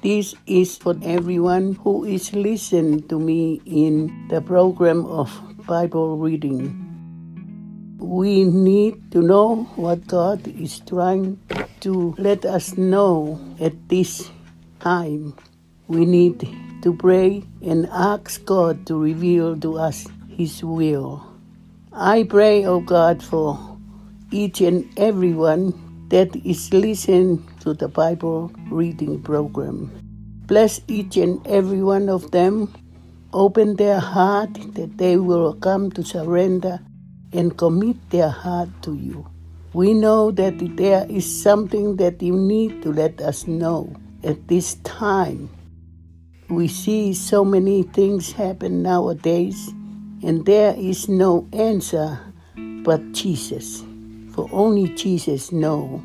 This is for everyone who is listening to me in the program of Bible reading. We need to know what God is trying to let us know at this time. We need to pray and ask God to reveal to us His will. I pray, O oh God, for each and everyone that is listening to the Bible reading program. Bless each and every one of them. Open their heart that they will come to surrender and commit their heart to you. We know that there is something that you need to let us know at this time. We see so many things happen nowadays, and there is no answer but Jesus. For only Jesus knows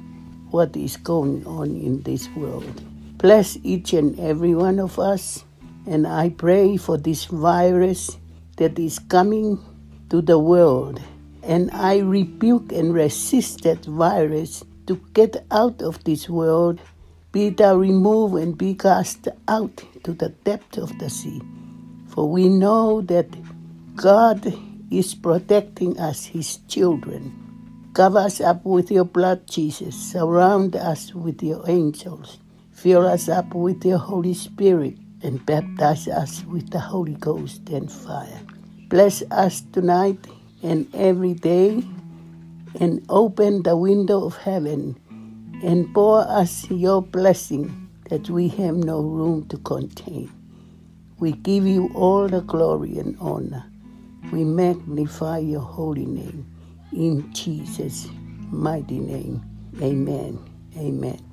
what is going on in this world. Bless each and every one of us, and I pray for this virus that is coming to the world. And I rebuke and resist that virus to get out of this world be thou removed and be cast out to the depth of the sea. For we know that God is protecting us, his children. Cover us up with your blood, Jesus. Surround us with your angels. Fill us up with your Holy Spirit and baptize us with the Holy Ghost and fire. Bless us tonight and every day and open the window of heaven and pour us your blessing that we have no room to contain. We give you all the glory and honor. We magnify your holy name. In Jesus' mighty name. Amen. Amen.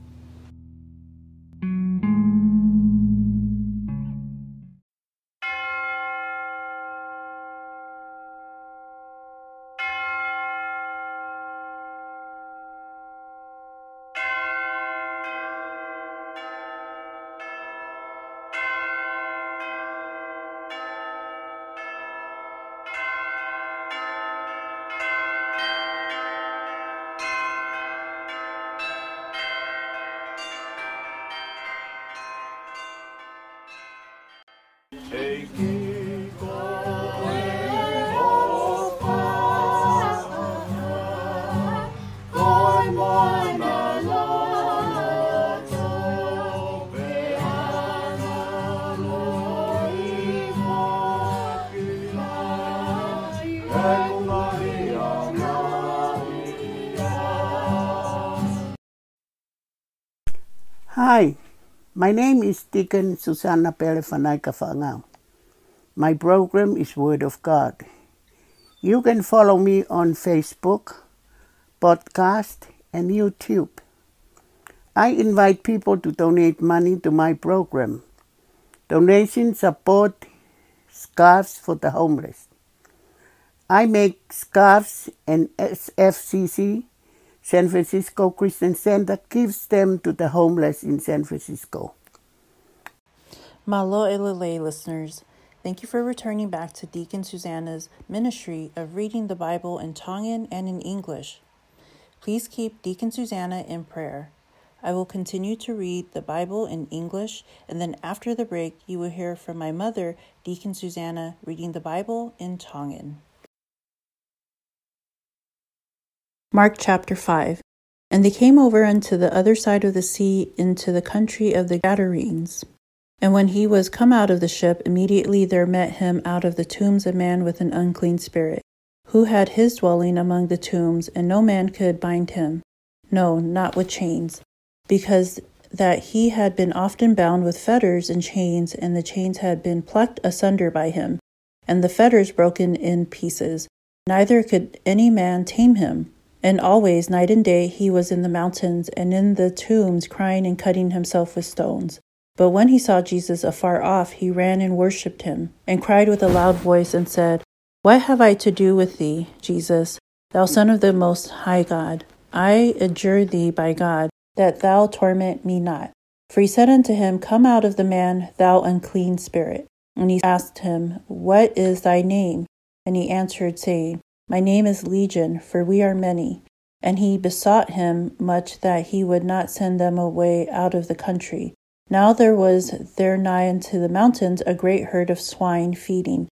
My name is Deacon Susanna Pelefanaika Fangao. My program is Word of God. You can follow me on Facebook, podcast, and YouTube. I invite people to donate money to my program. Donations support scarves for the homeless. I make scarves and SFCC, San Francisco Christian Center, gives them to the homeless in San Francisco. Malo Elele listeners, Thank you for returning back to Deacon Susanna's ministry of reading the Bible in Tongan and in English. Please keep Deacon Susanna in prayer. I will continue to read the Bible in English, and then after the break, you will hear from my mother, Deacon Susanna, reading the Bible in Tongan. Mark chapter 5 And they came over unto the other side of the sea into the country of the Gadarenes. And when he was come out of the ship, immediately there met him out of the tombs a man with an unclean spirit, who had his dwelling among the tombs, and no man could bind him, no, not with chains, because that he had been often bound with fetters and chains, and the chains had been plucked asunder by him, and the fetters broken in pieces. Neither could any man tame him. And always, night and day, he was in the mountains and in the tombs, crying and cutting himself with stones. But when he saw Jesus afar off, he ran and worshipped him, and cried with a loud voice, and said, What have I to do with thee, Jesus, thou Son of the Most High God? I adjure thee by God, that thou torment me not. For he said unto him, Come out of the man, thou unclean spirit. And he asked him, What is thy name? And he answered, saying, My name is Legion, for we are many. And he besought him much that he would not send them away out of the country. Now there was there nigh unto the mountains a great herd of swine feeding.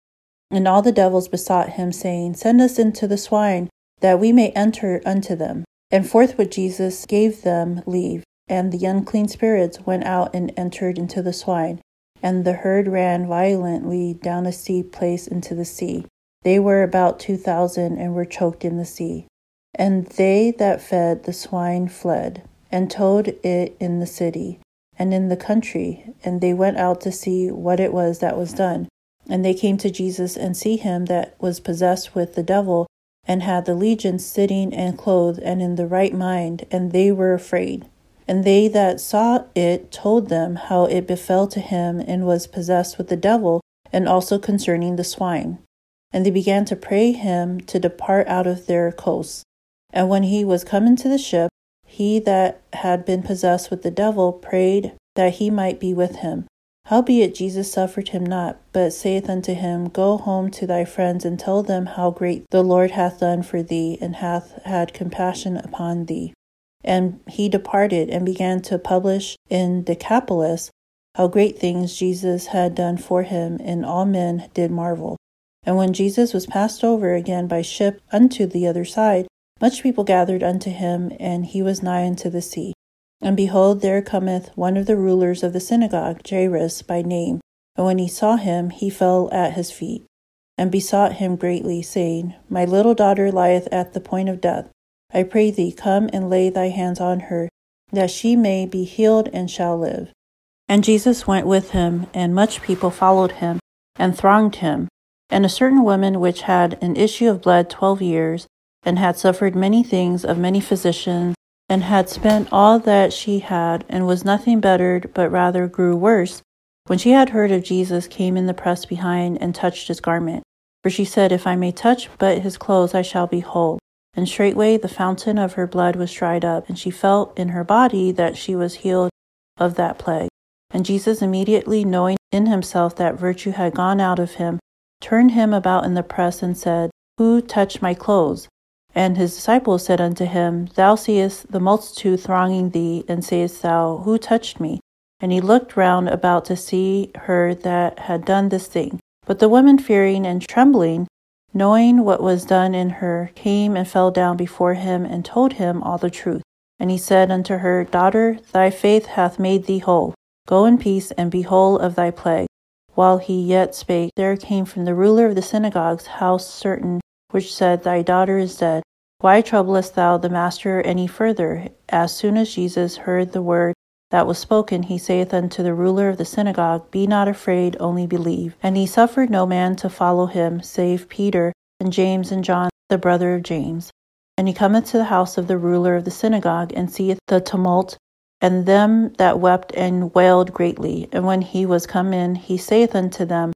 And all the devils besought him, saying, Send us into the swine, that we may enter unto them. And forthwith Jesus gave them leave. And the unclean spirits went out and entered into the swine. And the herd ran violently down a steep place into the sea. They were about two thousand, and were choked in the sea. And they that fed the swine fled, and told it in the city and in the country. And they went out to see what it was that was done. And they came to Jesus and see him that was possessed with the devil, and had the legion sitting and clothed and in the right mind, and they were afraid. And they that saw it told them how it befell to him and was possessed with the devil, and also concerning the swine. And they began to pray him to depart out of their coasts. And when he was come into the ship, he that had been possessed with the devil prayed that he might be with him. Howbeit Jesus suffered him not, but saith unto him, Go home to thy friends, and tell them how great the Lord hath done for thee, and hath had compassion upon thee. And he departed and began to publish in Decapolis how great things Jesus had done for him, and all men did marvel. And when Jesus was passed over again by ship unto the other side, much people gathered unto him, and he was nigh unto the sea. And behold, there cometh one of the rulers of the synagogue, Jairus by name. And when he saw him, he fell at his feet, and besought him greatly, saying, My little daughter lieth at the point of death. I pray thee, come and lay thy hands on her, that she may be healed and shall live. And Jesus went with him, and much people followed him, and thronged him. And a certain woman which had an issue of blood twelve years, and had suffered many things of many physicians, and had spent all that she had, and was nothing bettered, but rather grew worse, when she had heard of Jesus, came in the press behind, and touched his garment. For she said, If I may touch but his clothes, I shall be whole. And straightway the fountain of her blood was dried up, and she felt in her body that she was healed of that plague. And Jesus, immediately knowing in himself that virtue had gone out of him, turned him about in the press and said, Who touched my clothes? And his disciples said unto him, Thou seest the multitude thronging thee, and sayest thou, Who touched me? And he looked round about to see her that had done this thing. But the woman, fearing and trembling, knowing what was done in her, came and fell down before him and told him all the truth. And he said unto her, Daughter, thy faith hath made thee whole. Go in peace and be whole of thy plague. While he yet spake, there came from the ruler of the synagogue's house certain which said, Thy daughter is dead. Why troublest thou the master any further? As soon as Jesus heard the word that was spoken, he saith unto the ruler of the synagogue, Be not afraid, only believe. And he suffered no man to follow him, save Peter and James and John, the brother of James. And he cometh to the house of the ruler of the synagogue, and seeth the tumult, and them that wept and wailed greatly. And when he was come in, he saith unto them,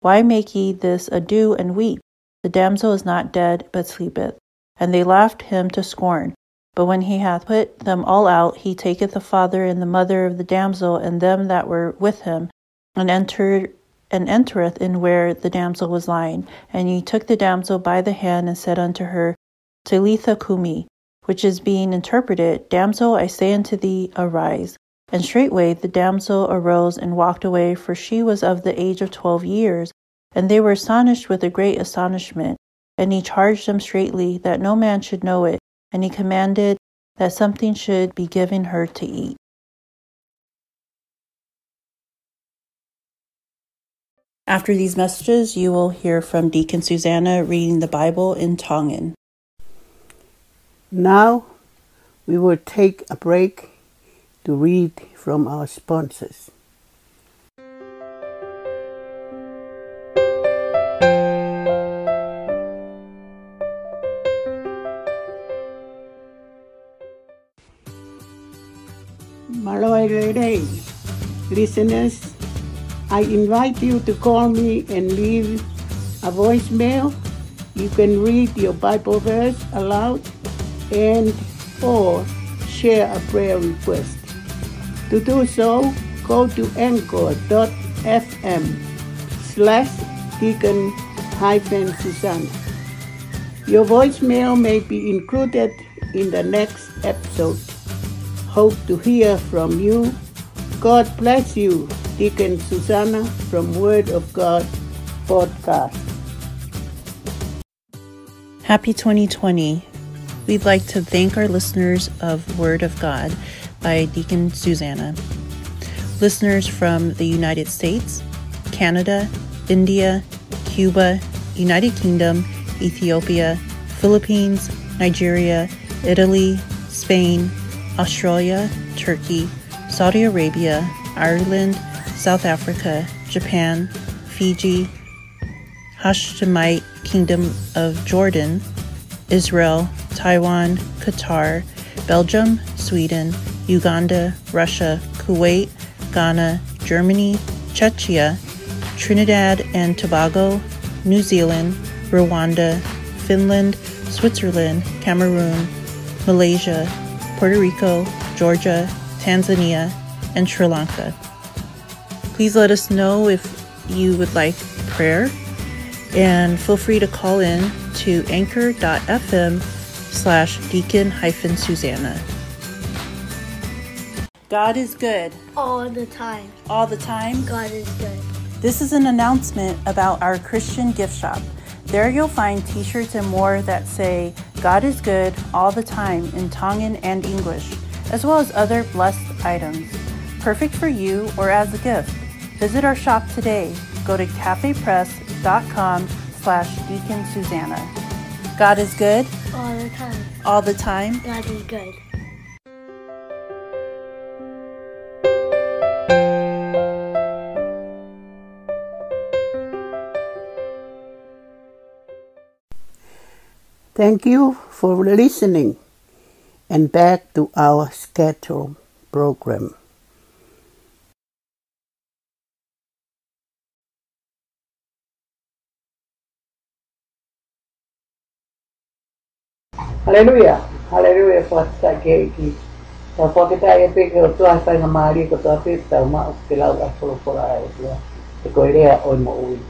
Why make ye this ado and weep? The damsel is not dead, but sleepeth. And they laughed him to scorn. But when he hath put them all out, he taketh the father and the mother of the damsel and them that were with him, and entered and entereth in where the damsel was lying. And he took the damsel by the hand and said unto her, Talitha cumi, which is being interpreted, Damsel, I say unto thee, arise. And straightway the damsel arose and walked away, for she was of the age of twelve years. And they were astonished with a great astonishment. And he charged them straitly that no man should know it, and he commanded that something should be given her to eat. After these messages, you will hear from Deacon Susanna reading the Bible in Tongan. Now we will take a break to read from our sponsors. Day. Listeners, I invite you to call me and leave a voicemail. You can read your Bible verse aloud and or share a prayer request. To do so, go to anchor.fm slash deacon hyphen Susanna. Your voicemail may be included in the next episode hope to hear from you God bless you, Deacon Susanna from Word of God podcast. Happy 2020. We'd like to thank our listeners of Word of God by Deacon Susanna. Listeners from the United States, Canada, India, Cuba, United Kingdom, Ethiopia, Philippines, Nigeria, Italy, Spain, Australia, Turkey, Saudi Arabia, Ireland, South Africa, Japan, Fiji, Hashemite Kingdom of Jordan, Israel, Taiwan, Qatar, Belgium, Sweden, Uganda, Russia, Kuwait, Ghana, Germany, Czechia, Trinidad and Tobago, New Zealand, Rwanda, Finland, Switzerland, Cameroon, Malaysia, Puerto Rico, Georgia, Tanzania, and Sri Lanka. Please let us know if you would like prayer and feel free to call in to anchor.fm slash deacon hyphen Susanna. God is good. All the time. All the time. God is good. This is an announcement about our Christian gift shop. There you'll find t shirts and more that say, God is good all the time in Tongan and English, as well as other blessed items. Perfect for you or as a gift. Visit our shop today. Go to cafepress.com slash Deacon Susanna. God is good All the time. all the time. God is good. Thank you for listening and back to our schedule program. Hallelujah, Hallelujah. fasta keiki. Ta po kita e pe ke tua hasta nga mari ko tua pe ta ma o ke la a solo por e tua. Te ko rea o mo ui.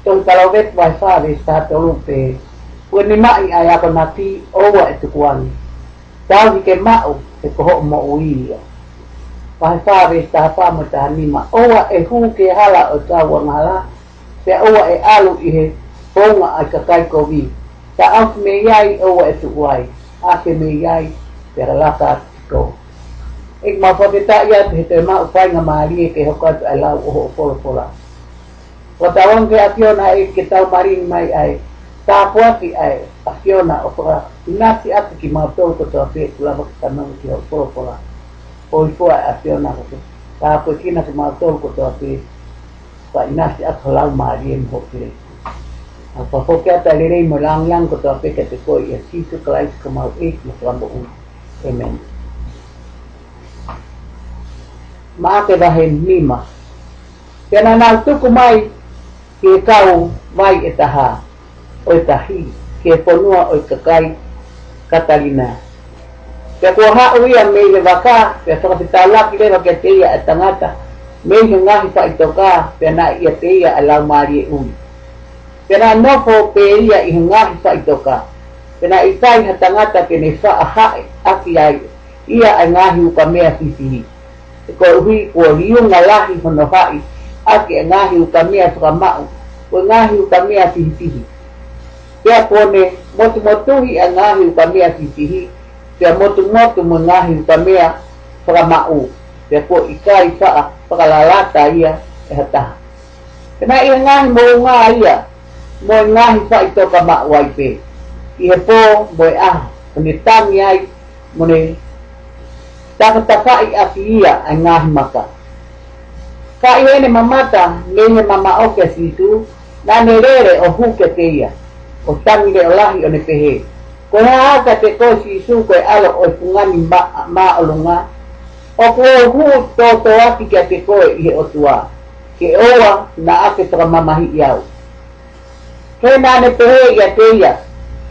Tong kalau vet vai fa vi sta to lu pe. Wen ni mai ai a ko ti o wa e tu kuan. Tau ki ke ma o e ko ho mo ui. Vai fa vi sta fa mo ta ni ma o wa e hu ke hala o ta wa ngala. Pe o wa e alu i he ponga ai ka kai ko vi. ta me yai o wa e tuwai, a ke me yai te ralata tiko. Ik ma fa ta ia te he te ma upai nga e ke hoka tu ai lau oho polo pola. Wa ta wang ke ationa e ke tau maari mai ai, ta apua ai ationa o kora, inasi atu ki mao tau koto a pia kulama ki tamangu ki hoko polo pola. O ipua ai ationa koto, ta apua kina ki mao tau koto a pa inasi atu lau maari e mho pia. Apa hoki atau lirai melang ketika ia sisu kelas kemau eh, ik mukram bukan. Amen. Mata dahin lima. Kena nak tu kumai ke kau mai etaha oi tahi ke ponua oi kekai katalina. Ke kau ha ui yang mei lebaka ke sokat talak ile bagai tia etangata. Mei hingga hifa itoka ke nak ia tia alam mari ui. Pena noho pēria i ngāhi wha i toka. Pena i tai hatangata ke ne wha aki ai. Ia a ngāhi uka mea fifihi. E ko hui kua liunga lahi hono hae. Aki a ngāhi uka mea tuka mau. Ko ngāhi uka mea fifihi. Pea kone motu motuhi a ngāhi uka mea fifihi. Pea motu motu mo ngāhi uka mea tuka mau. Pea ko i tai wha a ia e hataha. Pena i ngāhi ia. Pena i ngāhi mo ngā ia. moy nga hisa ito ka ihe po moy ah, unitan yay, muni, takataka iakiya ang nga himaka. Kaya ni mamata, ngayon mama oke sisu na nerere o huke teya, o tangile olahi o nepehe. Kung te ko si isu alo o pungani maolunga, o kue hu toto aki kia te koe ihe otua, ke owa na ake toka mamahi iau. thế na nè pe he ya pe ya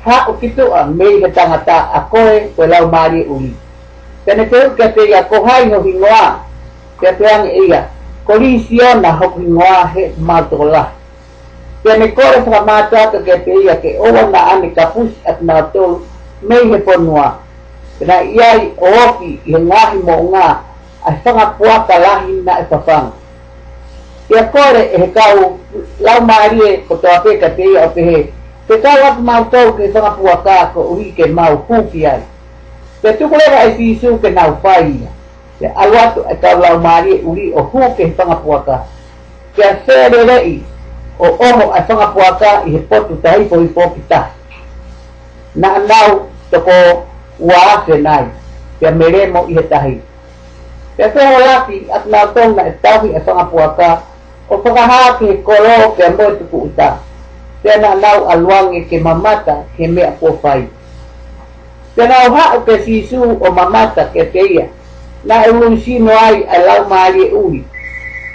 ha o kitu a me ga tangata a koe ko lau mari umi tene pe ke pe ya ko hai no hingoa ke pe ang e ya kolisio na hok hingoa he matola tene kore fra mata to ke pe ya ke owa na ani kapus at na tol me he ponua na ia i oki i ngahi mo nga a sanga puaka lahi na e papanga Ia kore e kau lau maarie ko toa peka te ia o te he. Te kau atu mau tau ke whanga puaka ko uhi ke mau ai. Te e ke nau whai ia. Te e kau maarie uri o hu ke. Te a sere rei o omo ai whanga puaka i he potu tahi po i. Na nau toko ua ase nai. Te meremo i. Te nau tong na e tahi e o whakaha ke koro ke mo tuku uta. Tena nau aluangi ke mamata ke mea po whai. Tena o ke sisu o mamata ke teia. Na e ui sino ai a lau maari e ui.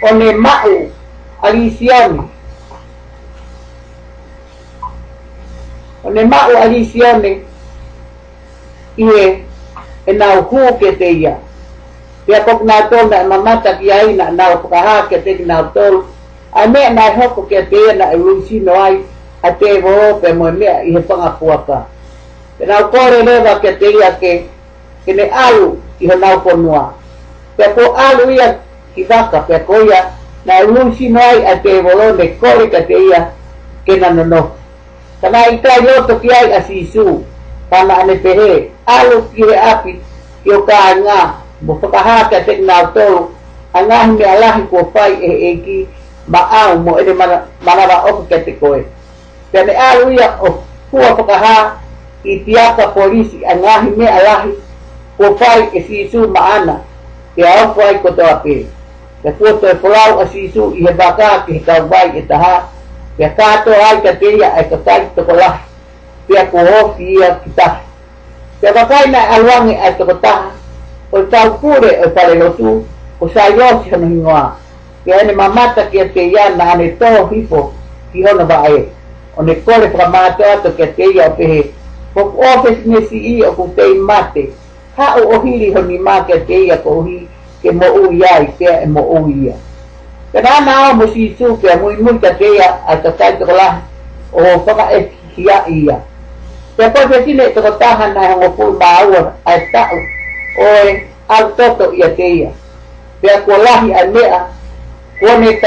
O ne mau alisione. O ne mau alisione ie e nau hu ke teia. Pia kok na tol na mamata ki ai na na o ka ha ke te na tol. A me na hoko ke te na e rusi no ai a te vo pe mo me i he panga puaka. Pe na ko re le va ke te ia ke ke ne alu i ho na ko noa. Pe ko alu ia ki vaka pe ko ia na e rusi no ai a te vo ne ko re ke te ia ke na no no. Kana i kai loto ki ai a sisu. Kana ane te he alu ki he api ki o ka ngā mo whakahaka te ngā tōru, a ngahi me alahi kua whai e e ki ma au mo ere manawa oku ke te koe. Te ne alu ia o kua whakaha i tiaka polisi a ngahi me alahi kua whai e sisu ma ana e au whai ko kotoa pē. Te kua toi polau a sisu i he baka ki he tau vai e taha Pea kato ai ka te ia ai ka tai toko lahi Pea kua hoki ia ki tahi. Pea wakai na aluangi ai toko taha o tau kure o pare lotu o sa yosi hono hingoa. Ke ane mamata ki te ia na ane tō hipo ki hono ba e o ne kore pra mātou ato ki ke ia o pehe. O ofes ne si i o kutei mate. Ha o ohili honi mā ki ke ia ko ohi ke mo ui ai pia e mo ui ia. Ke nana o mo si su ke mui mui ka ke ia a ta tai toko la o whaka e hia ia. Te po te tine toko taha na hongo pui a ai tau. oren al toto y aquella. De acolaje al mea, pone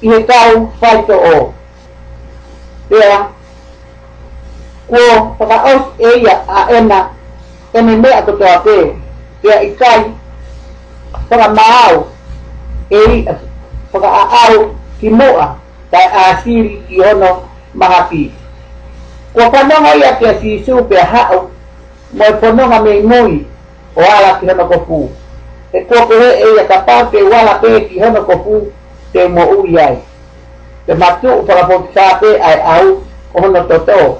y está un falto o. Vea, cuo pagaos ella a ena, en el mea que toate, vea y para maao, eri para aao, kimoa, tai asiri, kiono, mahapi. Kwa panonga ia kia si supe hao, mo e pononga me mui o ala ki hono kofu. E koko he e ia kapau te wala pe ki hono kofu te mo ui ai. Te matu u whakapoti sāpe ai au o hono toto.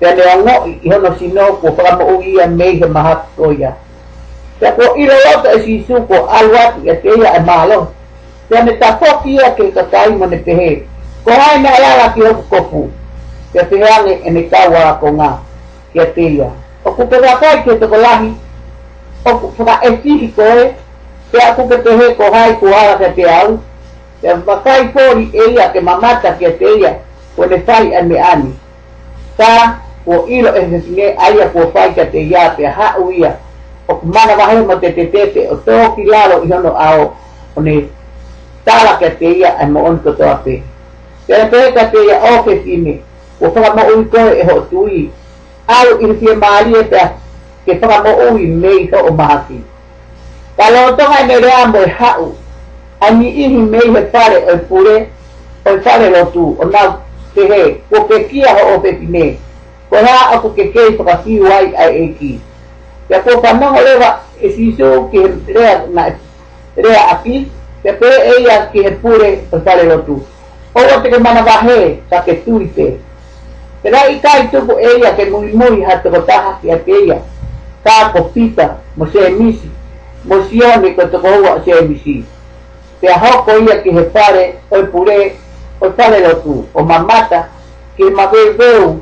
Te ane ango i hono sino ko whakamo ui ia mei he mahat ko. Te ko ira lota e sisu ko aluati e te ia e malo. Te ane tafoki ia ke kakai mo ne pehe. Ko hai na ala ki hono kofu te Te peheange e ne kawa ko ngā. Ke te ia ocupe de acá y que te el físico ¿eh? es, que ocupe te recoja y que te hago, que acá y por ella que mamata que te ella, pues le fai al me ani, ta, o hilo es decir, haya por fai que te ya, te ajá huía, o mana mate te te, o todo quilado y yo no hago, o ne, tala que te ella, es mo onto toa pe, pero te que te ella, o que si me, o fama o hito es o au irisiembaali epea ke whakamo'uhimei ho'omahapi Palotoga emere amboeha'u ani'ihimei hepare oipure oipare lotu ona tehe kokekia ho'opepine koha okokekei hokakiuai ae'eki Yako panogo lewa esiso que lea na lea aquí que fue ella que pure oipare lotu Ogo te que manavaje saqueturipe pero ahí está tuvo ella, que muy muy atrotaja que aquella. Está copita, Moshe Emisi. Moshe que tocó a Moshe Emisi. Te ajo con ella que se pare, o el puré, o sale lo tú. O mamata, que el mabe veo,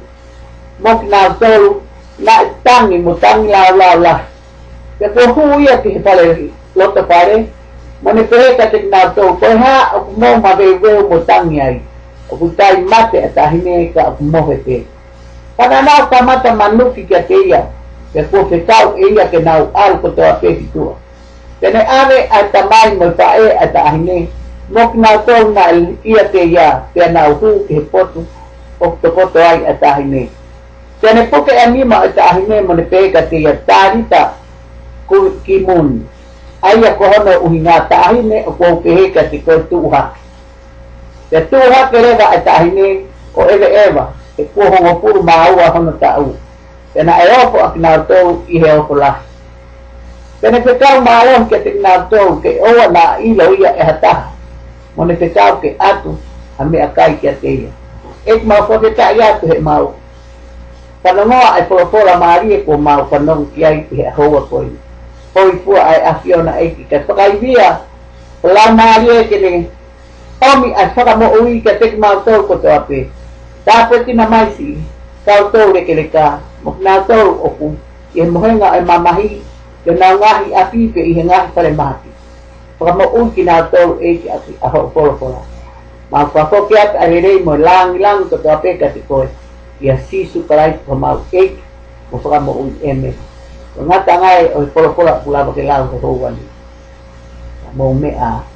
mokna solo, la tan y motan la la la. Te ajo con ella que se pare, lo te pare. Mane pereta te nato, pues ha, mo mabe veo, motan ahí. o kutai mate a tahine e ka mohe te. Kana nao ka mata manuki kia te ia, te kua te tau e ia ke nau alu ko toa te fitua. Tene ane a tamai mo ta e a tahine, mok nao tau na ia te ia, te nao hu ke potu, o kuto koto ai a tahine. Tene puke e mima a tahine mo ne peka te ia tarita ku ki mun, Aia kohono uhi ngā tahine o kou peheka te kou tuha. Ya tu ha kereva ata hini o ele eva e ku ho ho pur ma au hono ta u. E opo ak na to i he opo la. Te ne peka ke te na to ke o na i lo ia e hata. Mo ne peka ke atu a me akai ke te ia. E ma ko te ta ia te ma au. Pa e po po la ma e ko ma au pa ki ai te ho wa ko i. Ko ai a e ki kai pa ka i via. La ma e ke ne homem, a senhora moui que até que maltou com o ape. Tá ti na mais si, kautou le que le cá, moknatou oku, e mohenga e mamahi, e na ngahi apipe e ngahi pare mati. Paka moui que natou e que api a ho polo polo. Mas kwa fo arerei mo lang lang ko to ape kati koe. E assim sukarai pamau eik, o paka moui eme. Ngata ngai o polo polo pulaba ke lau ko houani. Mo mea.